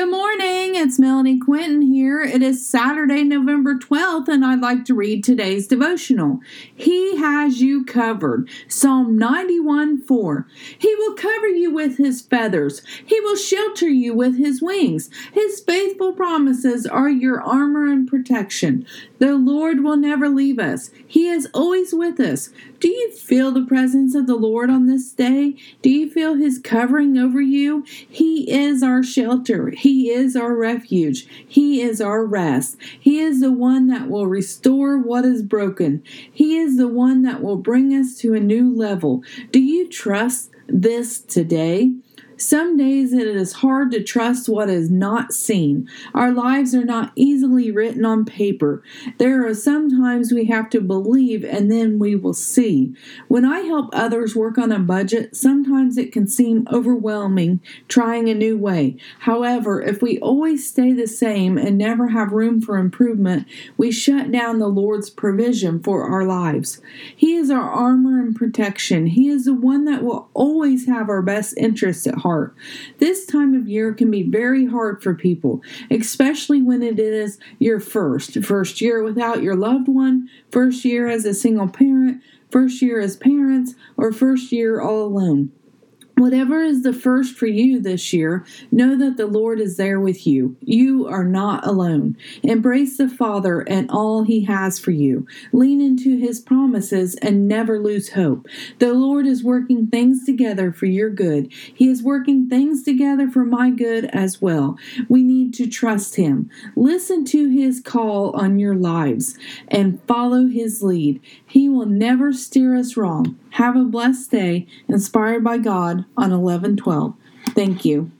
Good morning, it's Melanie Quinton here. It is Saturday, November 12th, and I'd like to read today's devotional. He has you covered. Psalm 91 4. He will cover you with his feathers, he will shelter you with his wings. His faithful promises are your armor and protection. The Lord will never leave us, he is always with us. Do you feel the presence of the Lord on this day? Do you feel his covering over you? He is our shelter. He is our refuge. He is our rest. He is the one that will restore what is broken. He is the one that will bring us to a new level. Do you trust this today? Some days it is hard to trust what is not seen. Our lives are not easily written on paper. There are some times we have to believe and then we will see. When I help others work on a budget, sometimes it can seem overwhelming trying a new way. However, if we always stay the same and never have room for improvement, we shut down the Lord's provision for our lives. He is our armor and protection. He is the one that will always have our best interests at heart heart. This time of year can be very hard for people, especially when it is your first. First year without your loved one, first year as a single parent, first year as parents, or first year all alone. Whatever is the first for you this year, know that the Lord is there with you. You are not alone. Embrace the Father and all He has for you. Lean into His promises and never lose hope. The Lord is working things together for your good. He is working things together for my good as well. We need to trust Him. Listen to His call on your lives and follow His lead. He will never steer us wrong. Have a blessed day, inspired by God on 1112. Thank you.